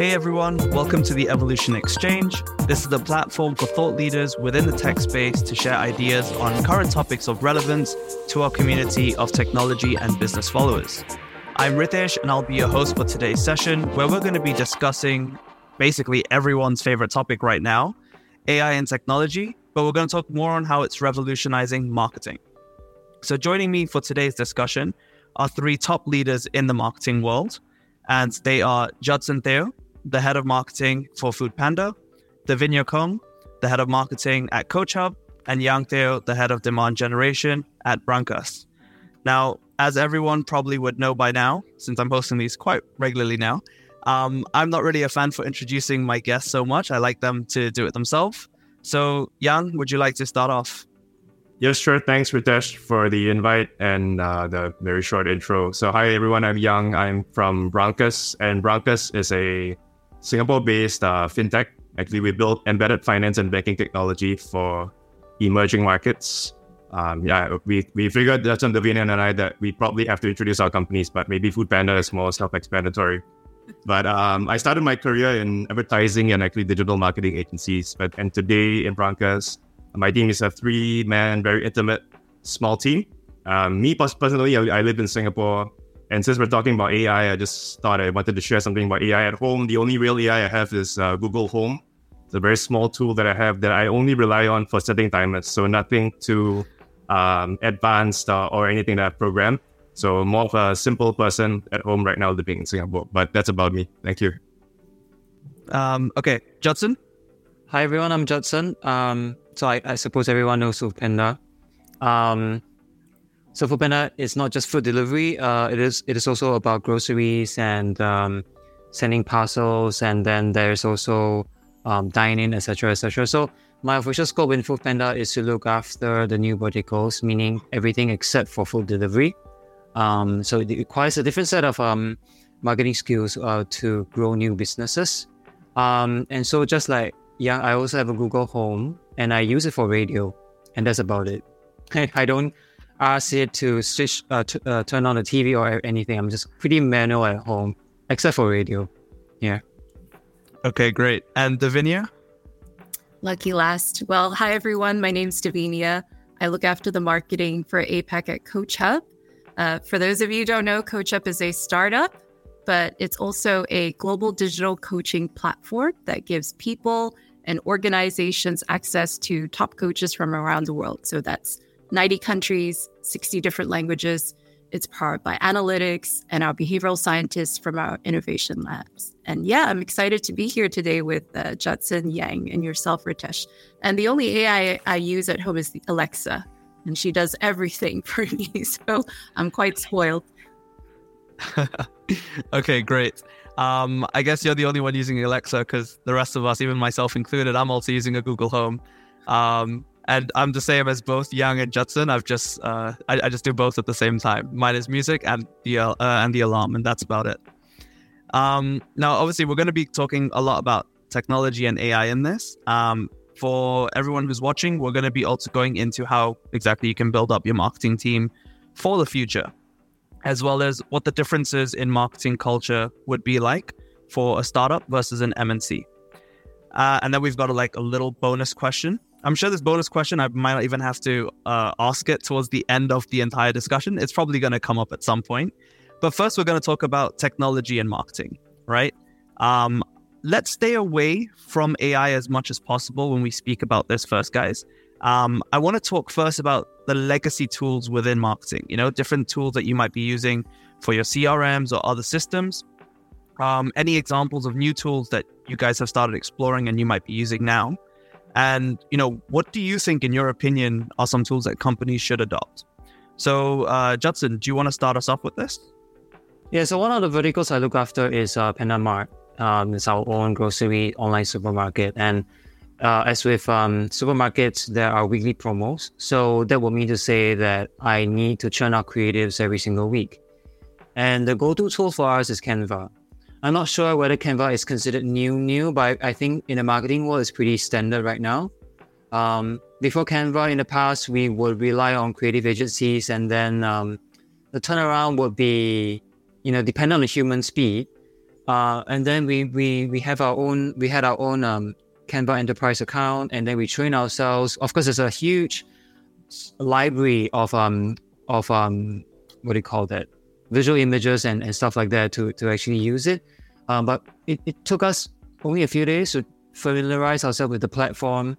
Hey everyone, welcome to the Evolution Exchange. This is the platform for thought leaders within the tech space to share ideas on current topics of relevance to our community of technology and business followers. I'm Ritesh, and I'll be your host for today's session, where we're going to be discussing basically everyone's favorite topic right now AI and technology, but we're going to talk more on how it's revolutionizing marketing. So, joining me for today's discussion are three top leaders in the marketing world, and they are Judson Teo, the head of marketing for Foodpanda, Davinia Khong, the head of marketing at CoachHub, and Yang Teo, the head of demand generation at Brankas. Now, as everyone probably would know by now, since I'm hosting these quite regularly now, um, I'm not really a fan for introducing my guests so much. I like them to do it themselves. So, Yang, would you like to start off? Yes, sure. Thanks, Ritesh, for the invite and uh, the very short intro. So, hi everyone. I'm Yang. I'm from Brankas, and Brankas is a Singapore-based uh, fintech. Actually, we built embedded finance and banking technology for emerging markets. Um, yeah, we, we figured that's on Davinia and I that we probably have to introduce our companies, but maybe Foodpanda is more self-explanatory. But um, I started my career in advertising and actually digital marketing agencies. But and today in Brankas, my team is a three-man, very intimate, small team. Um, me personally, I, I live in Singapore. And since we're talking about AI, I just thought I wanted to share something about AI at home. The only real AI I have is uh, Google Home. It's a very small tool that I have that I only rely on for setting timers. So nothing too um, advanced uh, or anything that I've programmed. So more of a simple person at home right now living in Singapore. But that's about me. Thank you. Um, okay, Judson. Hi everyone, I'm Judson. Um, so I, I, suppose everyone knows Foodpanda. Um, so Foodpanda is not just food delivery. Uh, it is it is also about groceries and um, sending parcels, and then there's also um, dining, etc., etc. So my official scope in Foodpanda is to look after the new verticals, meaning everything except for food delivery. Um, so it requires a different set of um, marketing skills uh, to grow new businesses. Um, and so just like yeah, I also have a Google Home, and I use it for radio, and that's about it. I don't ask it to switch, uh, t- uh, turn on the TV or anything. I'm just pretty manual at home, except for radio. Yeah. Okay, great. And Davinia? Lucky last. Well, hi everyone. My name's Davinia. I look after the marketing for APAC at CoachHub. Uh, for those of you who don't know, CoachHub is a startup, but it's also a global digital coaching platform that gives people and organizations access to top coaches from around the world. So that's 90 countries, 60 different languages. It's powered by analytics and our behavioral scientists from our innovation labs. And yeah, I'm excited to be here today with uh, Judson Yang and yourself, Ritesh. And the only AI I use at home is Alexa, and she does everything for me. So I'm quite spoiled. okay, great. Um, I guess you're the only one using Alexa because the rest of us, even myself included, I'm also using a Google Home. Um, and I'm the same as both Yang and Judson. I've just uh, I, I, just do both at the same time. Mine is music and the uh, and the alarm, and that's about it. Um, now, obviously, we're going to be talking a lot about technology and AI in this. Um, for everyone who's watching, we're going to be also going into how exactly you can build up your marketing team for the future, as well as what the differences in marketing culture would be like for a startup versus an MNC. Uh, and then we've got a, like a little bonus question I'm sure this bonus question, I might not even have to uh, ask it towards the end of the entire discussion. It's probably going to come up at some point. But first, we're going to talk about technology and marketing, right? Um, let's stay away from AI as much as possible when we speak about this first, guys. Um, I want to talk first about the legacy tools within marketing, you know, different tools that you might be using for your CRMs or other systems. Um, any examples of new tools that you guys have started exploring and you might be using now? And you know, what do you think, in your opinion, are some tools that companies should adopt? So, uh, Judson, do you want to start us off with this? Yeah. So one of the verticals I look after is uh, Panda Mart. Um, it's our own grocery online supermarket, and uh, as with um, supermarkets, there are weekly promos. So that would mean to say that I need to churn out creatives every single week. And the go-to tool for us is Canva. I'm not sure whether Canva is considered new, new, but I think in the marketing world, it's pretty standard right now. Um, before Canva, in the past, we would rely on creative agencies, and then um, the turnaround would be, you know, depend on the human speed. Uh, and then we we we have our own we had our own um, Canva Enterprise account, and then we train ourselves. Of course, there's a huge library of um of um what do you call that visual images and, and stuff like that to to actually use it. Um, but it, it took us only a few days to familiarize ourselves with the platform,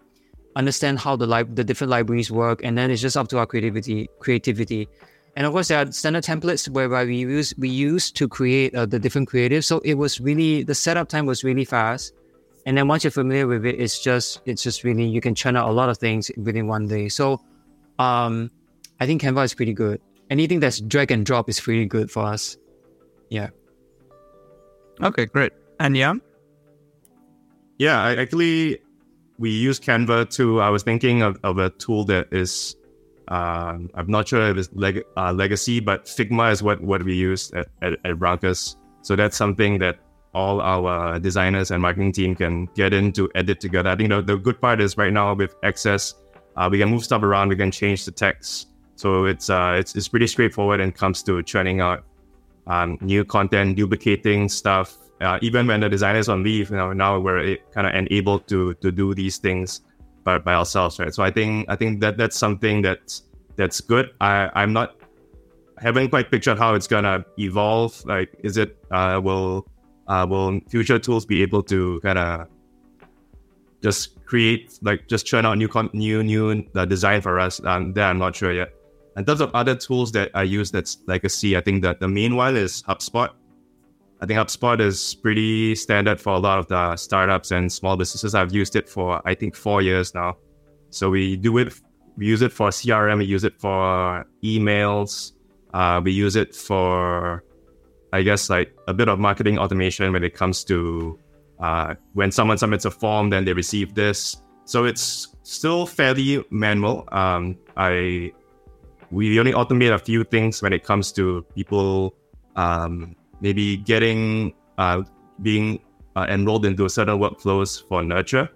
understand how the li- the different libraries work, and then it's just up to our creativity creativity. And of course, there are standard templates whereby we use we use to create uh, the different creatives. So it was really the setup time was really fast. And then once you're familiar with it, it's just it's just really you can churn out a lot of things within one day. So um, I think Canva is pretty good. Anything that's drag and drop is really good for us. Yeah. Okay, great. And yeah, Yeah, I actually we use Canva too. I was thinking of, of a tool that is um, I'm not sure if it's leg- uh, legacy, but Figma is what, what we use at, at, at Brankas. So that's something that all our designers and marketing team can get in to edit together. I think the, the good part is right now with Access, uh, we can move stuff around, we can change the text. So it's uh, it's, it's pretty straightforward when it comes to churning out um, new content, duplicating stuff. Uh, even when the designers on leave, you know, now we're kind of enabled to to do these things by, by ourselves, right? So I think I think that that's something that's that's good. I I'm not I haven't quite pictured how it's gonna evolve. Like, is it uh, will uh, will future tools be able to kind of just create like just churn out new con- new new uh, design for us? Um, that I'm not sure yet. In terms of other tools that I use that's legacy, I think that the main one is HubSpot. I think HubSpot is pretty standard for a lot of the startups and small businesses. I've used it for I think four years now. So we do it. We use it for CRM. We use it for emails. Uh, we use it for, I guess, like a bit of marketing automation when it comes to uh, when someone submits a form, then they receive this. So it's still fairly manual. Um, I we only automate a few things when it comes to people um, maybe getting uh, being uh, enrolled into certain workflows for nurture.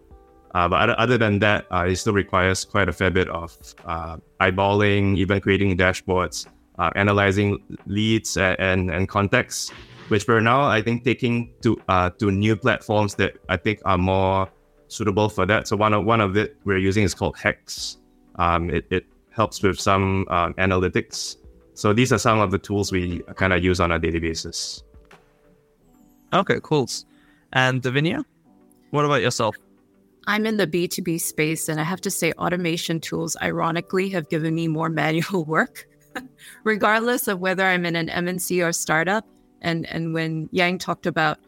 Uh, but other, than that, uh, it still requires quite a fair bit of uh, eyeballing, even creating dashboards, uh, analyzing leads and, and, and contexts, which we're now, I think, taking to to new platforms that I think are more suitable for that. So one of one of it we're using is called Hex. Um, it, it helps with some um, analytics. So these are some of the tools we kind of use on a daily basis. Okay, cool. And Davinia, what about yourself? I'm in the B2B space, and I have to say, automation tools, ironically, have given me more manual work, regardless of whether I'm in an MNC or startup. And and when Yang talked about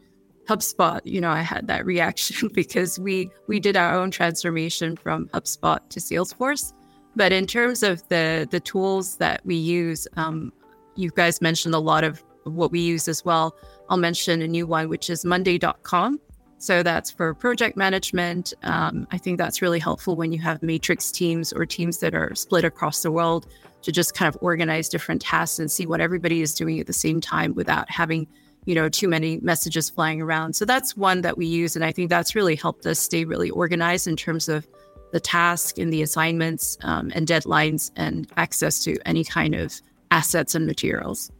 HubSpot, you know, I had that reaction because we we did our own transformation from HubSpot to Salesforce. But in terms of the the tools that we use, um, you guys mentioned a lot of what we use as well. I'll mention a new one, which is Monday.com. So that's for project management. Um, I think that's really helpful when you have matrix teams or teams that are split across the world to just kind of organize different tasks and see what everybody is doing at the same time without having, you know, too many messages flying around. So that's one that we use. And I think that's really helped us stay really organized in terms of the task and the assignments um, and deadlines and access to any kind of assets and materials.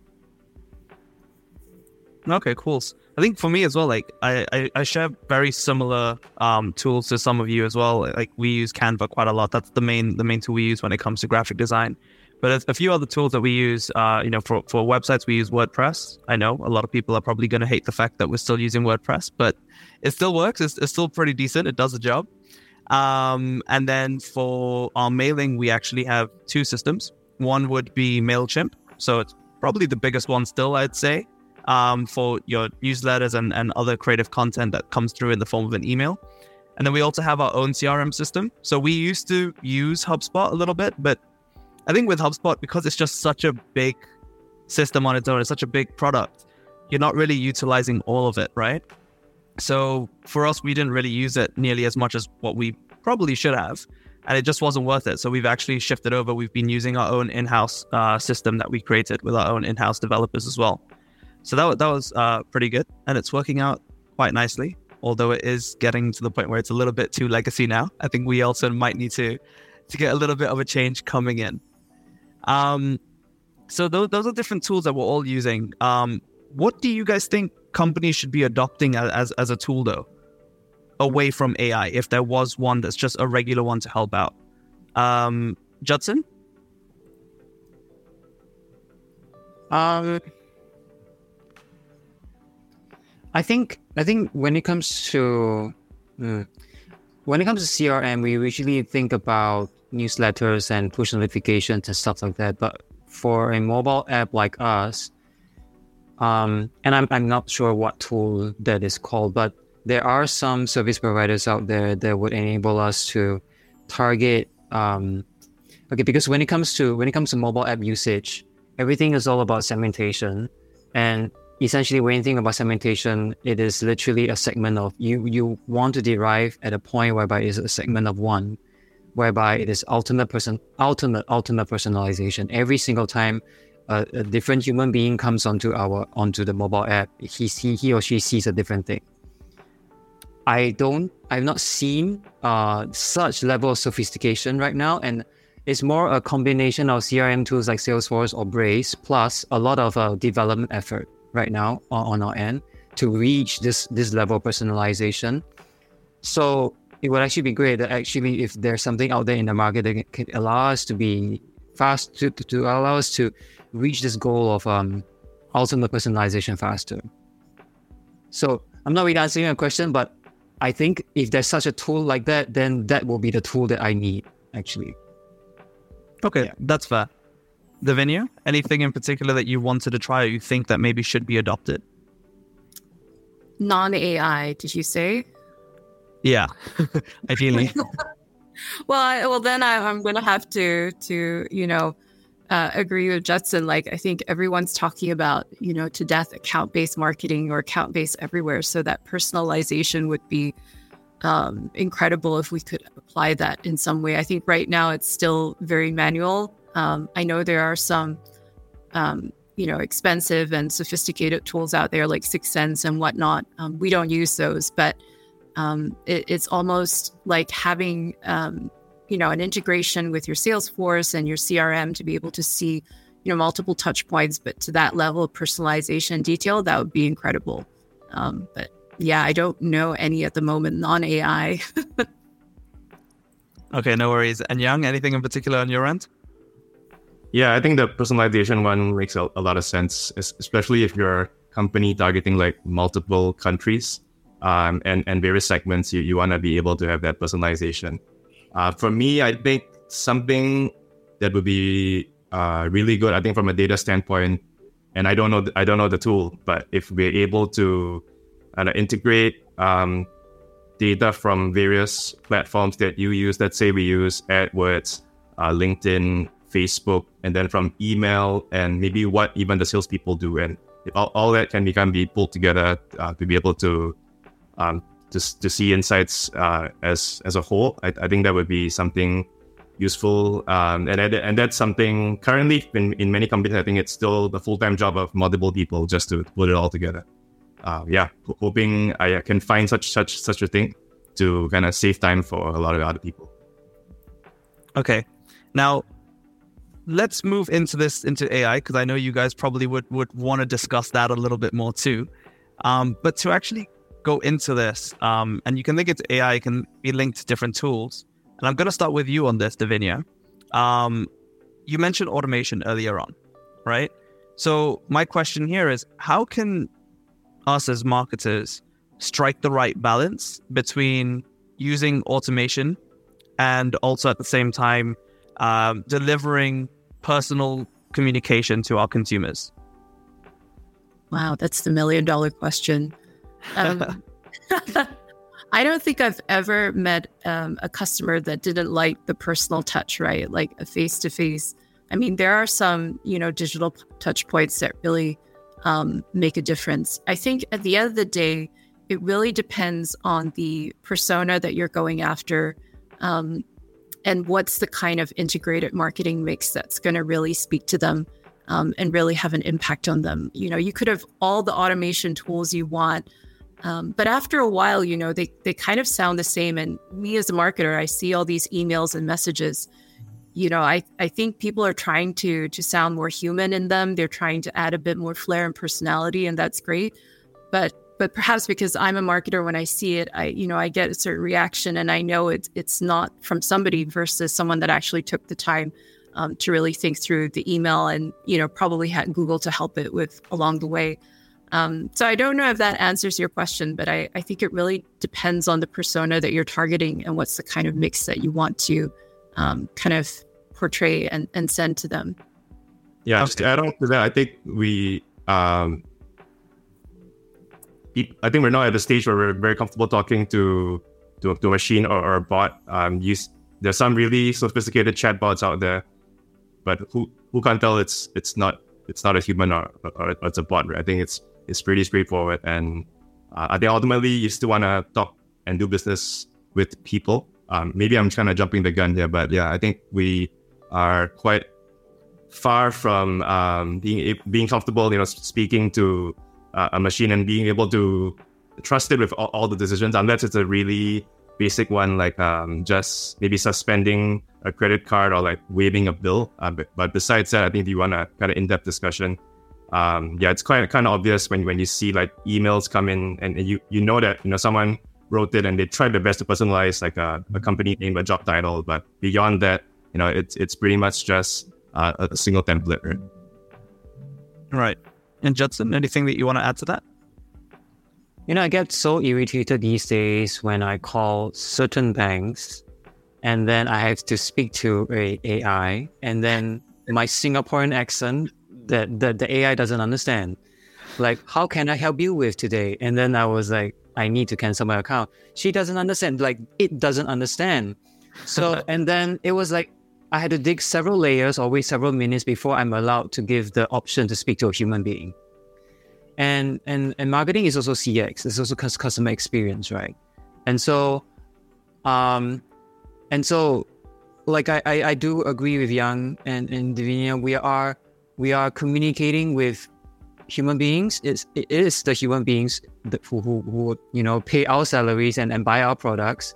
Okay, cool. I think for me as well, like I, I, I share very similar um, tools to some of you as well. Like we use Canva quite a lot. That's the main the main tool we use when it comes to graphic design. But a few other tools that we use, uh, you know, for, for websites, we use WordPress. I know a lot of people are probably going to hate the fact that we're still using WordPress, but it still works. It's, it's still pretty decent. It does the job. Um, and then for our mailing, we actually have two systems. One would be MailChimp. So it's probably the biggest one still, I'd say, um, for your newsletters and, and other creative content that comes through in the form of an email. And then we also have our own CRM system. So we used to use HubSpot a little bit, but I think with HubSpot, because it's just such a big system on its own, it's such a big product, you're not really utilizing all of it, right? So for us, we didn't really use it nearly as much as what we probably should have. And it just wasn't worth it. So we've actually shifted over. We've been using our own in house uh, system that we created with our own in house developers as well. So that, that was uh, pretty good. And it's working out quite nicely, although it is getting to the point where it's a little bit too legacy now. I think we also might need to, to get a little bit of a change coming in. Um, so those, those are different tools that we're all using. Um, what do you guys think companies should be adopting as, as, a tool though, away from AI, if there was one that's just a regular one to help out? Um, Judson? Um, I think I think when it comes to uh, when it comes to CRM, we usually think about newsletters and push notifications and stuff like that. But for a mobile app like us, um, and I'm I'm not sure what tool that is called, but there are some service providers out there that would enable us to target. Um, okay, because when it comes to when it comes to mobile app usage, everything is all about segmentation. And essentially, when you think about segmentation, it is literally a segment of you. You want to derive at a point whereby it is a segment of one, whereby it is ultimate person, ultimate, ultimate personalization. Every single time a, a different human being comes onto our onto the mobile app, he, he he or she sees a different thing. I don't. I've not seen uh, such level of sophistication right now, and it's more a combination of CRM tools like Salesforce or Braze, plus a lot of uh, development effort right now on, our end to reach this this level of personalization. So it would actually be great that actually if there's something out there in the market that can allow us to be fast to, to, to allow us to reach this goal of um, ultimate personalization faster. So I'm not really answering your question, but I think if there's such a tool like that, then that will be the tool that I need actually. Okay, Yeah. that's fair. Davinia, anything in particular that you wanted to try or you think that maybe should be adopted? Non AI, did you say? Yeah, ideally. Well, I, well, then I, I'm going to have to to you know uh, agree with Judson. Like, I think everyone's talking about you know to death account based marketing or account based everywhere. So that personalization would be um, incredible if we could apply that in some way. I think right now it's still very manual. Um, I know there are some um, you know expensive and sophisticated tools out there like 6sense and whatnot. Um, we don't use those, but um, it, it's almost like having um, you know an integration with your salesforce and your crm to be able to see you know multiple touch points but to that level of personalization and detail that would be incredible um, but yeah i don't know any at the moment non ai okay, no worries. And Yang, anything in particular on your end? Yeah, I think the personalization one makes a, a lot of sense, especially if you're company targeting like multiple countries um, and and various segments. You you want to be able to have that personalization. Uh, for me, I think something that would be uh, really good. I think from a data standpoint, and I don't know I don't know the tool, but if we're able to uh, integrate um, data from various platforms that you use. Let's say we use AdWords, uh, LinkedIn, Facebook, and then from email and maybe what even the salespeople do, and all, all that can become be pulled together uh, to be able to um, to, to see insights uh, as as a whole. I, I think that would be something useful, um, and and that's something currently in, in many companies. I think it's still the full time job of multiple people just to put it all together uh, yeah, hoping I can find such such such a thing to kind of save time for a lot of other people. Okay. Now, let's move into this into AI because I know you guys probably would would want to discuss that a little bit more too. Um, but to actually go into this, um, and you can think it's AI it can be linked to different tools. And I'm going to start with you on this, Davinia. Um, you mentioned automation earlier on, right? So my question here is, how can us as marketers strike the right balance between using automation and also at the same time um, delivering personal communication to our consumers? wow that's the million dollar question um, I don't think I've ever met um, a customer that didn't like the personal touch, right? Like a face to face. I mean, there are some, you know, digital touch points that really um, make a difference. I think at the end of the day, it really depends on the persona that you're going after um, and what's the kind of integrated marketing mix that's going to really speak to them um, and really have an impact on them. You know, you could have all the automation tools you want. Um, but after a while, you know, they, they kind of sound the same. And me as a marketer, I see all these emails and messages. You know, I, I think people are trying to to sound more human in them. They're trying to add a bit more flair and personality, and that's great. but but perhaps because I'm a marketer, when I see it, I you know I get a certain reaction, and I know it's it's not from somebody versus someone that actually took the time um, to really think through the email and you know probably had Google to help it with along the way. Um, so I don't know if that answers your question, but I, I think it really depends on the persona that you're targeting and what's the kind of mix that you want to um, kind of portray and, and send to them. Yeah, just to add on to that, I think we, um, I think we're now at the stage where we're very comfortable talking to to, to a machine or, or a bot. Um, use there's some really sophisticated chatbots out there, but who who can tell it's it's not it's not a human or, or, or it's a bot? Right? I think it's it's pretty straightforward, and uh, I think ultimately you still want to talk and do business with people. Um, maybe I'm kind of jumping the gun here, but yeah, I think we are quite far from um, being being comfortable, you know, speaking to uh, a machine and being able to trust it with all, all, the decisions, unless it's a really basic one, like um, just maybe suspending a credit card or like waiving a bill. Uh, but, but, besides that, I think if you want a kind of in-depth discussion, um, yeah, it's quite kind of obvious when when you see like emails come in and, and you you know that you know someone wrote it and they tried their best to personalize like a, a company name, a job title, but beyond that, you know, it's it's pretty much just uh, a single template. Right? right. And Judson, anything that you want to add to that? You know, I get so irritated these days when I call certain banks and then I have to speak to a AI and then my Singaporean accent that, that the AI doesn't understand. Like, how can I help you with today? And then I was like, I need to cancel my account. She doesn't understand. Like, it doesn't understand. So, and then it was like, I had to dig several layers or wait several minutes before I'm allowed to give the option to speak to a human being. And and and marketing is also CX. It's also customer experience, right? And so, um, and so, like I I, I do agree with Yang and and Davinia. We are we are communicating with human beings. It's it is the human beings who, who who you know pay our salaries and and buy our products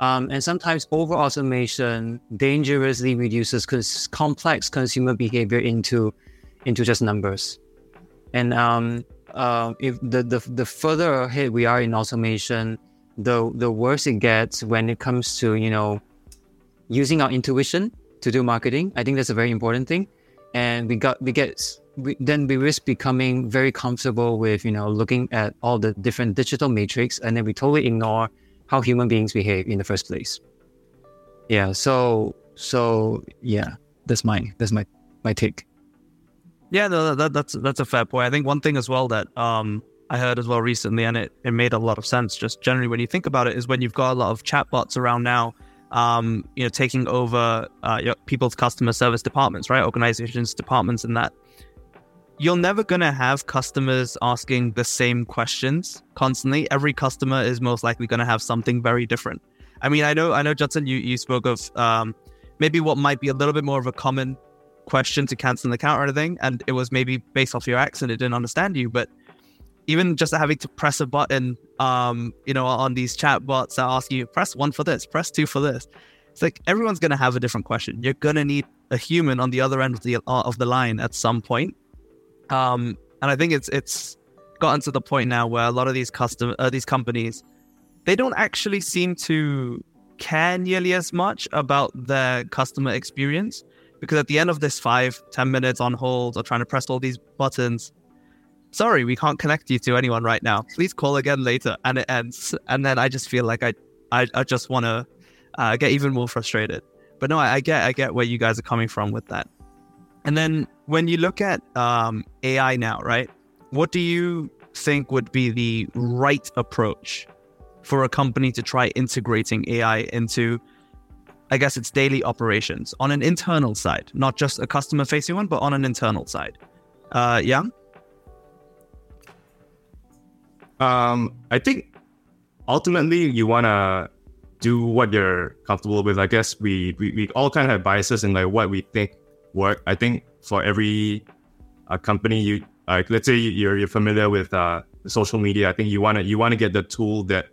um, and sometimes over automation dangerously reduces cons- complex consumer behavior into into just numbers. And um, uh, if the, the the further ahead we are in automation, the the worse it gets when it comes to you know using our intuition to do marketing. I think that's a very important thing. And we got we get we, then we risk becoming very comfortable with you know looking at all the different digital matrix, and then we totally ignore how human beings behave in the first place. Yeah. So so yeah, that's my that's my my take. Yeah, no, that, that's that's a fair point. I think one thing as well that um I heard as well recently, and it, it made a lot of sense. Just generally, when you think about it, is when you've got a lot of chatbots around now, um, you know, taking over uh, your, people's customer service departments, right? Organizations, departments, and that you're never going to have customers asking the same questions constantly. Every customer is most likely going to have something very different. I mean, I know, I know, Judson, you, you spoke of um, maybe what might be a little bit more of a common question to cancel an account or anything, and it was maybe based off your accent, it didn't understand you. But even just having to press a button, um, you know, on these chat bots that ask you, press one for this, press two for this. It's like everyone's going to have a different question. You're going to need a human on the other end of the uh, of the line at some point um, and I think it's it's gotten to the point now where a lot of these custom uh, these companies they don't actually seem to care nearly as much about their customer experience because at the end of this five ten minutes on hold or trying to press all these buttons sorry we can't connect you to anyone right now please call again later and it ends and then i just feel like i i, I just want to uh, get even more frustrated but no I, I get i get where you guys are coming from with that and then when you look at um, AI now, right? What do you think would be the right approach for a company to try integrating AI into, I guess, its daily operations on an internal side, not just a customer facing one, but on an internal side? Uh, yeah. Um, I think ultimately you want to do what you're comfortable with. I guess we, we, we all kind of have biases in like what we think work. I think for every uh, company, you like let's say you're you're familiar with uh, social media. I think you wanna you wanna get the tool that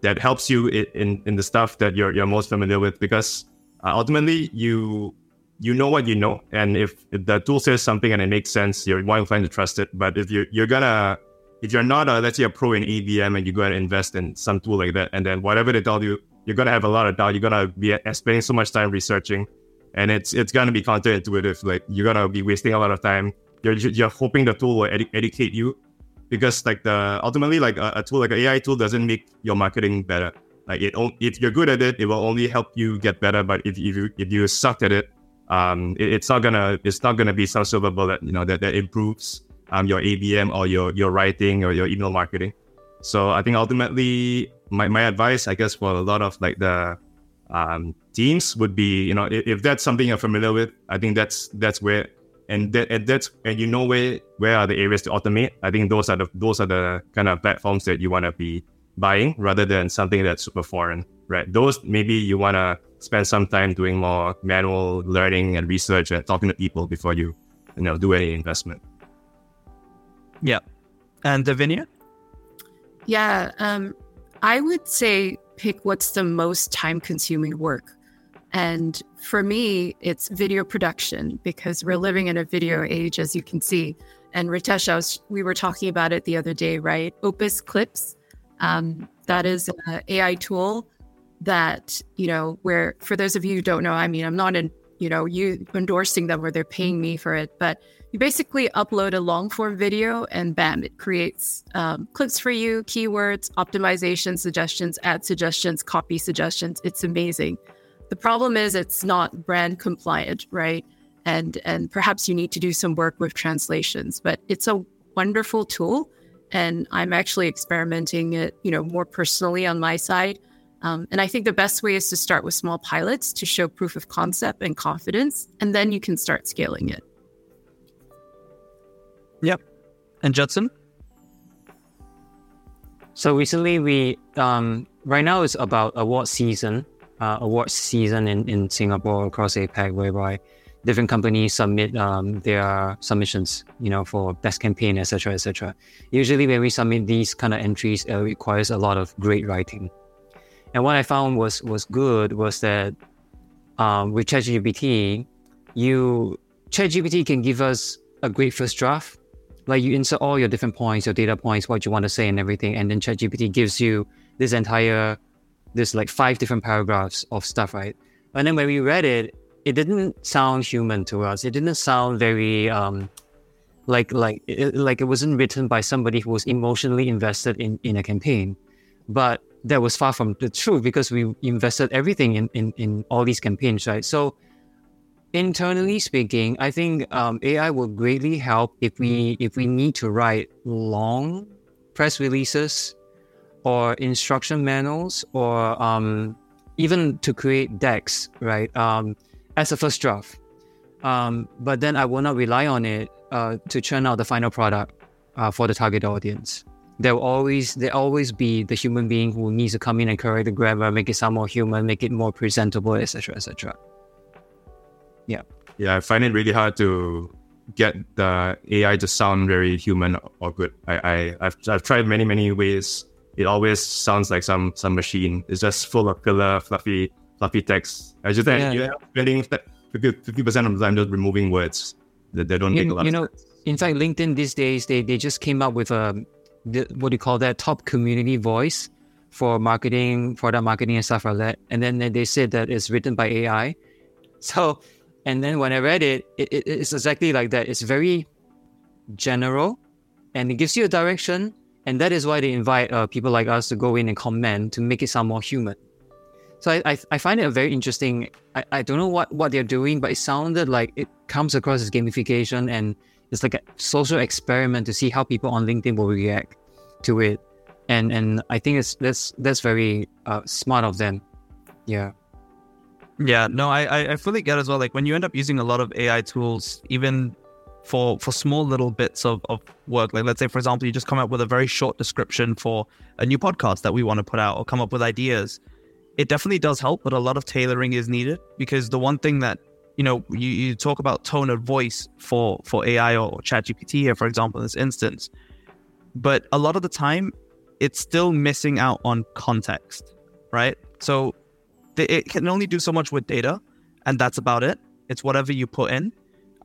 that helps you in in the stuff that you're you're most familiar with because uh, ultimately you you know what you know, and if, the tool says something and it makes sense, you're more inclined to trust it. But if you're you're gonna if you're not a let's say a pro in ABM and you go and invest in some tool like that, and then whatever they tell you, you're gonna have a lot of doubt. You're gonna be spending so much time researching, and it's it's gonna be counterintuitive. Like you're gonna be wasting a lot of time. You're you're hoping the tool will edu- educate you, because like the ultimately like a, a tool like an AI tool doesn't make your marketing better. Like it, if you're good at it, it will only help you get better. But if, if you if you suck at it, um, it, it's not gonna it's not gonna be some silver bullet, you know, that, that improves um, your ABM or your your writing or your email marketing. So I think ultimately my, my advice, I guess, for a lot of like the um, teams would be, you know, if, if, that's something you're familiar with, I think that's that's where and that and that's and you know where where are the areas to automate. I think those are the those are the kind of platforms that you want to be buying rather than something that's super foreign, right? Those maybe you want to spend some time doing more manual learning and research and talking to people before you, you know, do any investment. Yeah. And Davinia? Yeah. Um, I would say pick what's the most time consuming work. And for me, it's video production because we're living in a video age, as you can see. And Ritesh, was, we were talking about it the other day, right? Opus Clips. Um, that is an AI tool that, you know, where for those of you who don't know, I mean, I'm not in, you know, you endorsing them or they're paying me for it, but you basically upload a long form video and bam, it creates um, clips for you, keywords, optimization suggestions, ad suggestions, copy suggestions. It's amazing. The problem is it's not brand compliant, right? And and perhaps you need to do some work with translations, but it's a wonderful tool and I'm actually experimenting it, you know, more personally on my side. Um, and I think the best way is to start with small pilots to show proof of concept and confidence, and then you can start scaling it. And Judson? So recently, we um, right now it's about award season, uh, award season in, in Singapore across APAC, whereby different companies submit um, their submissions, you know, for best campaign, etc., etc. Usually, when we submit these kind of entries, it requires a lot of great writing. And what I found was was good was that um, with ChatGPT, you ChatGPT can give us a great first draft, like you insert all your different points, your data points, what you want to say, and everything, and then ChatGPT gives you this entire, this like five different paragraphs of stuff, right? And then when we read it, it didn't sound human to us. It didn't sound very um, like like it, like it wasn't written by somebody who was emotionally invested in in a campaign, but that was far from the truth because we invested everything in in, in all these campaigns, right? So internally speaking, I think um, AI will greatly help if we if we need to write long press releases or instruction manuals or um, even to create decks, right? Um, as a first draft. Um, but then I will not rely on it uh, to churn out the final product uh, for the target audience. There will always there always be the human being who needs to come in and correct the grammar, make it sound more human, make it more presentable, etc., etc. Yeah. Yeah, I find it really hard to get the AI to sound very human or good. I, I I've, I've tried many many ways. It always sounds like some some machine. It's just full of filler, fluffy fluffy text. I just yeah, you're spending fifty percent of the time just removing words that they don't you, make a lot. You know, sense. in fact, LinkedIn these days they they just came up with a what do you call that top community voice for marketing, product marketing, and stuff like that. And then they said that it's written by AI. So and then when I read it, it, it it's exactly like that. It's very general and it gives you a direction. And that is why they invite uh, people like us to go in and comment to make it sound more human. So I, I, I find it very interesting. I, I don't know what, what they're doing, but it sounded like it comes across as gamification and it's like a social experiment to see how people on LinkedIn will react to it. And and I think it's that's that's very uh, smart of them. Yeah. Yeah, no, I I fully get as well. Like when you end up using a lot of AI tools, even for for small little bits of, of work, like let's say for example, you just come up with a very short description for a new podcast that we want to put out, or come up with ideas. It definitely does help, but a lot of tailoring is needed because the one thing that you know you, you talk about tone of voice for for AI or ChatGPT here, for example, in this instance, but a lot of the time it's still missing out on context, right? So it can only do so much with data, and that's about it. It's whatever you put in.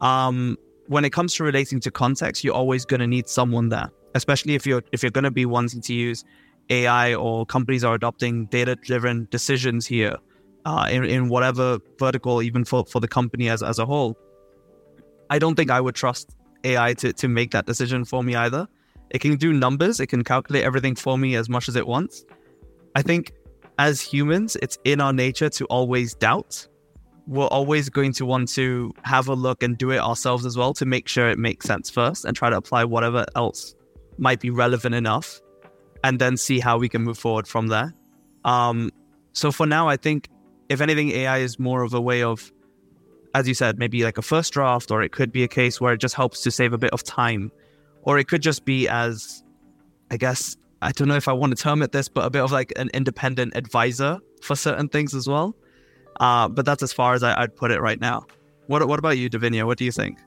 Um, when it comes to relating to context, you're always going to need someone there. especially if you're if you're going to be wanting to use AI or companies are adopting data driven decisions here uh, in, in whatever vertical, even for, for the company as, as a whole, I don't think I would trust AI to, to make that decision for me either. It can do numbers, it can calculate everything for me as much as it wants. I think as humans, it's in our nature to always doubt. We're always going to want to have a look and do it ourselves as well to make sure it makes sense first and try to apply whatever else might be relevant enough and then see how we can move forward from there. Um, so for now, I think if anything, AI is more of a way of, as you said, maybe like a first draft, or it could be a case where it just helps to save a bit of time, or it could just be as, I guess, I don't know if I want to term it this, but a bit of like an independent advisor for certain things as well. Uh, but that's as far as I, would put it right now. What What about you, Davinia? What do you think?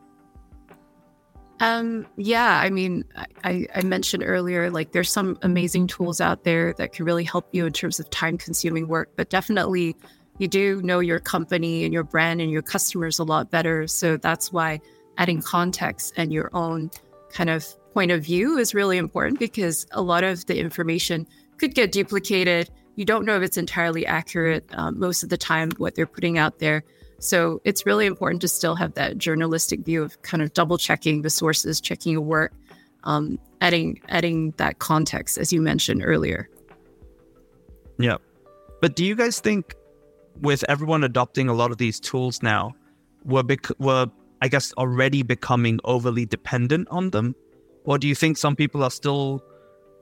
Um, yeah, I mean, I, I mentioned earlier, like there's some amazing tools out there that can really help you in terms of time consuming work, but definitely you do know your company and your brand and your customers a lot better. So that's why adding context and your own kind of point of view is really important because a lot of the information could get duplicated. You don't know if it's entirely accurate um, most of the time, what they're putting out there. So it's really important to still have that journalistic view of kind of double checking the sources, checking your work, um, adding adding that context as you mentioned earlier. Yeah, but do you guys think with everyone adopting a lot of these tools now, we're bec- we're I guess already becoming overly dependent on them, or do you think some people are still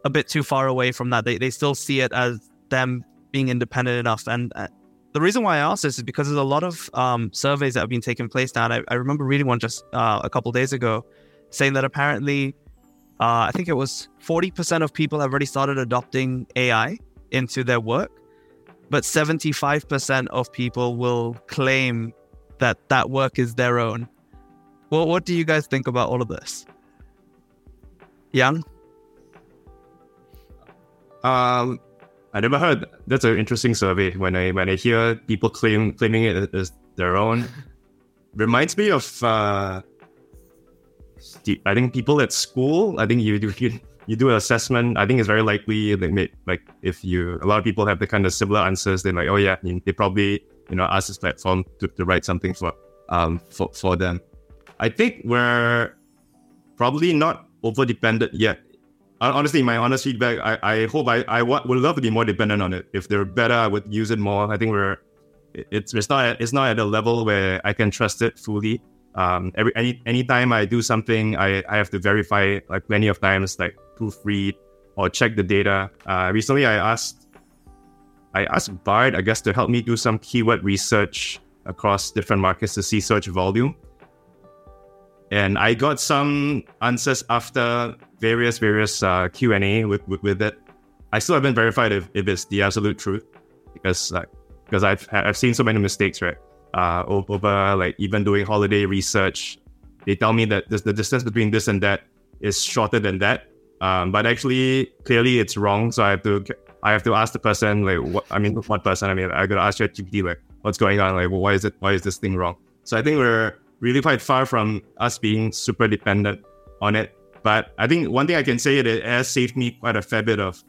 a bit too far away from that? They they still see it as them being independent enough and uh, the reason why I ask this is because there's a lot of um, surveys that have been taking place now. And I, I remember reading one just uh, a couple days ago saying that apparently, uh, I think it was 40% of people have already started adopting AI into their work, but 75% of people will claim that that work is their own. Well, what do you guys think about all of this? Yang? Um, I never heard. That's an interesting survey. When I when I hear people claim claiming it as their own, reminds me of. Uh, I think people at school. I think you do you, you do an assessment. I think it's very likely like made, like if you a lot of people have the kind of similar answers. They're like, oh yeah, they probably you know ask this platform to, to write something for um for for them. I think we're probably not over dependent yet honestly, my honest feedback, I, I hope I, I would love to be more dependent on it. If they're better, I would use it more. I think we're it's it's not it's not at a level where I can trust it fully. Um, every any anytime I do something, I, I have to verify like plenty of times, like proofread or check the data. Uh, recently, I asked I asked Bard, I guess, to help me do some keyword research across different markets to see search volume. And I got some answers after various various uh, Q and A with, with, with it. I still haven't verified if, if it's the absolute truth because like because I've I've seen so many mistakes right uh, over like even doing holiday research. They tell me that the distance between this and that is shorter than that, um, but actually clearly it's wrong. So I have to I have to ask the person like what I mean what person I mean I gotta ask ChatGPT like what's going on like why is it why is this thing wrong? So I think we're really quite far from us being super dependent on it. But I think one thing I can say it, it has saved me quite a fair bit of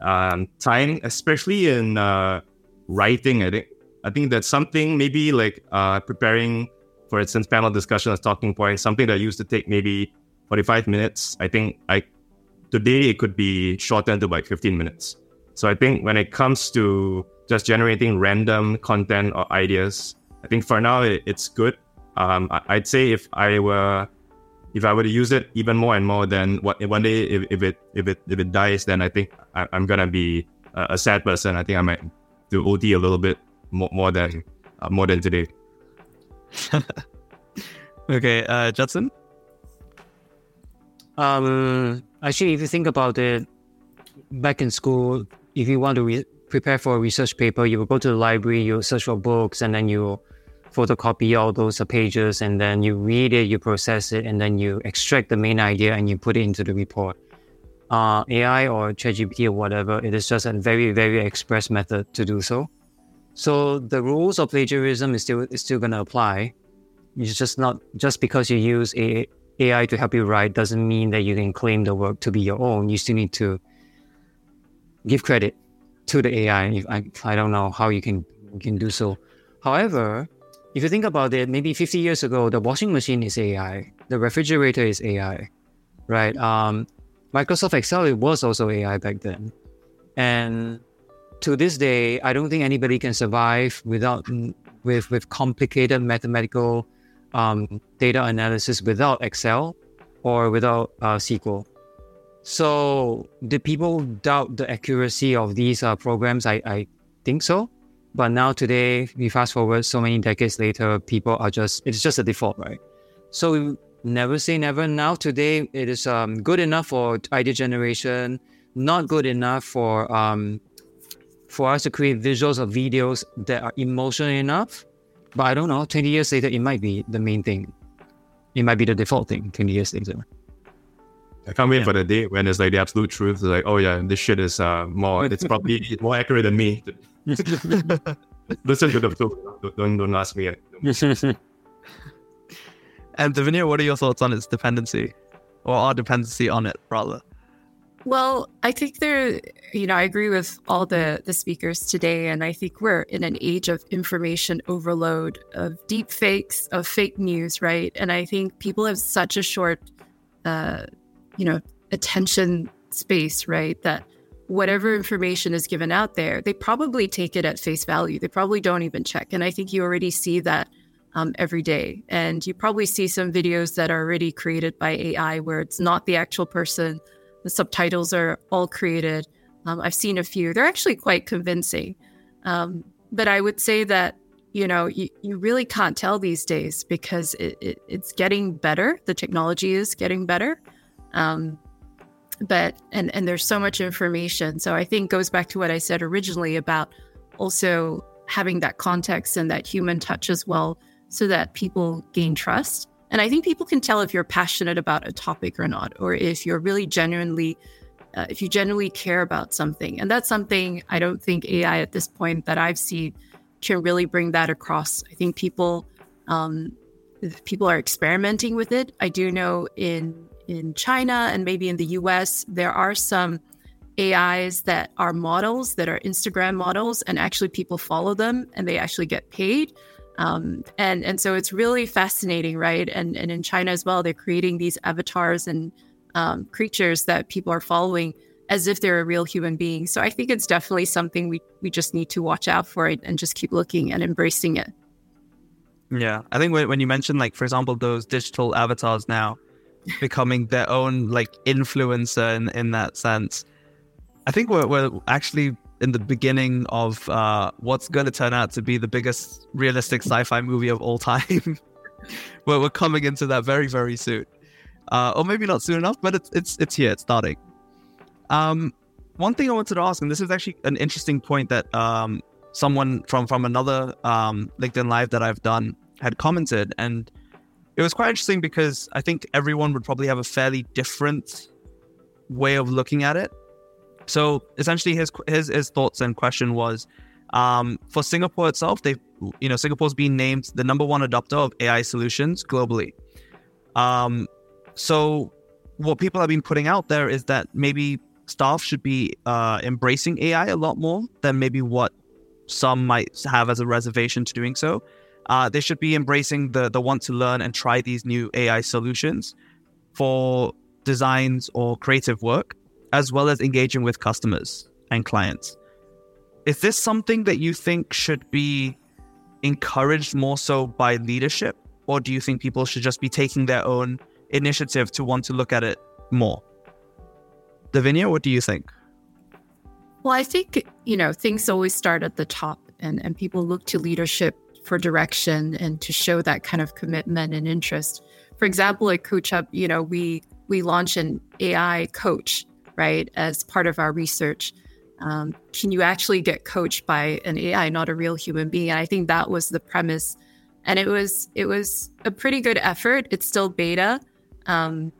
um, time, especially in uh, writing. I think I think that's something maybe like uh, preparing, for instance, panel discussion as talking points, something that used to take maybe 45 minutes. I think I today it could be shortened to like 15 minutes. So I think when it comes to just generating random content or ideas, I think for now it, it's good. Um, I'd say if I were if I were to use it even more and more, then what one day if, if it if it if it dies, then I think I, am gonna be a, a, sad person. I think I might do OT a little bit more, more than uh, more than today. okay, uh, Judson. Um, actually, if you think about it, back in school, if you want to re- prepare for a research paper, you will go to the library, you search for books, and then you photocopy all those pages and then you read it, you process it, and then you extract the main idea and you put it into the report. Uh, AI or ChatGPT or whatever, it is just a very, very express method to do so. So the rules of plagiarism is still is still gonna apply. It's just not just because you use a AI to help you write doesn't mean that you can claim the work to be your own. You still need to give credit to the AI. If I, I don't know how you can you can do so. However, if you think about it, maybe 50 years ago, the washing machine is AI, the refrigerator is AI, right? Um, Microsoft Excel it was also AI back then, and to this day, I don't think anybody can survive without with with complicated mathematical um, data analysis without Excel or without uh, SQL. So, do people doubt the accuracy of these uh, programs? I, I think so. But now today, we fast forward so many decades later, people are just, it's just a default, right? So, we never say never. Now, today, it is um, good enough for idea generation, not good enough for um, for us to create visuals or videos that are emotional enough. But I don't know, 20 years later, it might be the main thing. It might be the default thing 20 years later. I can't wait yeah. for the day when it's like the absolute truth. It's like, oh yeah, this shit is uh, more. It's probably more accurate than me. Listen to the don't, don't don't ask me. and Davinia, what are your thoughts on its dependency, or our dependency on it, rather? Well, I think there, you know, I agree with all the the speakers today, and I think we're in an age of information overload, of deep fakes, of fake news, right? And I think people have such a short uh, you know, attention space, right? That whatever information is given out there, they probably take it at face value. They probably don't even check. And I think you already see that um, every day. And you probably see some videos that are already created by AI where it's not the actual person. The subtitles are all created. Um, I've seen a few. They're actually quite convincing. Um, but I would say that, you know, you, you really can't tell these days because it, it, it's getting better. The technology is getting better. Um, but and and there's so much information. So I think goes back to what I said originally about also having that context and that human touch as well, so that people gain trust. And I think people can tell if you're passionate about a topic or not, or if you're really genuinely, uh, if you genuinely care about something. And that's something I don't think AI at this point that I've seen can really bring that across. I think people, um, people are experimenting with it. I do know in in China and maybe in the US, there are some AIs that are models that are Instagram models, and actually people follow them and they actually get paid. Um, and and so it's really fascinating, right? And and in China as well, they're creating these avatars and um, creatures that people are following as if they're a real human being. So I think it's definitely something we we just need to watch out for it and just keep looking and embracing it. Yeah, I think when, when you mentioned like, for example, those digital avatars now, becoming their own like influencer in, in that sense. I think we're, we're actually in the beginning of uh, what's going to turn out to be the biggest realistic sci-fi movie of all time. where we're coming into that very very soon, uh, or maybe not soon enough, but it's it's it's here, it's starting. Um, one thing I wanted to ask, and this is actually an interesting point that um, someone from from another um, LinkedIn live that I've done had commented, and it was quite interesting because I think everyone would probably have a fairly different way of looking at it. So essentially, his his his thoughts and question was, um, for Singapore itself, they you know Singapore's been named the number one adopter of AI solutions globally. Um, so what people have been putting out there is that maybe staff should be uh, embracing AI a lot more than maybe what some might have as a reservation to doing so uh, they should be embracing the the want to learn and try these new AI solutions for designs or creative work, as well as engaging with customers and clients. Is this something that you think should be encouraged more so by leadership, or do you think people should just be taking their own initiative to want to look at it more? Davinia, what do you think? Well, I think, you know, things always start at the top and, and people look to leadership for direction and to show that kind of commitment and interest. For example, at CoachHub, you know, we we launch an AI coach, right, as part of our research. Um, can you actually get coached by an AI, not a real human being? And I think that was the premise, and it was it was a pretty good effort. It's still beta, um,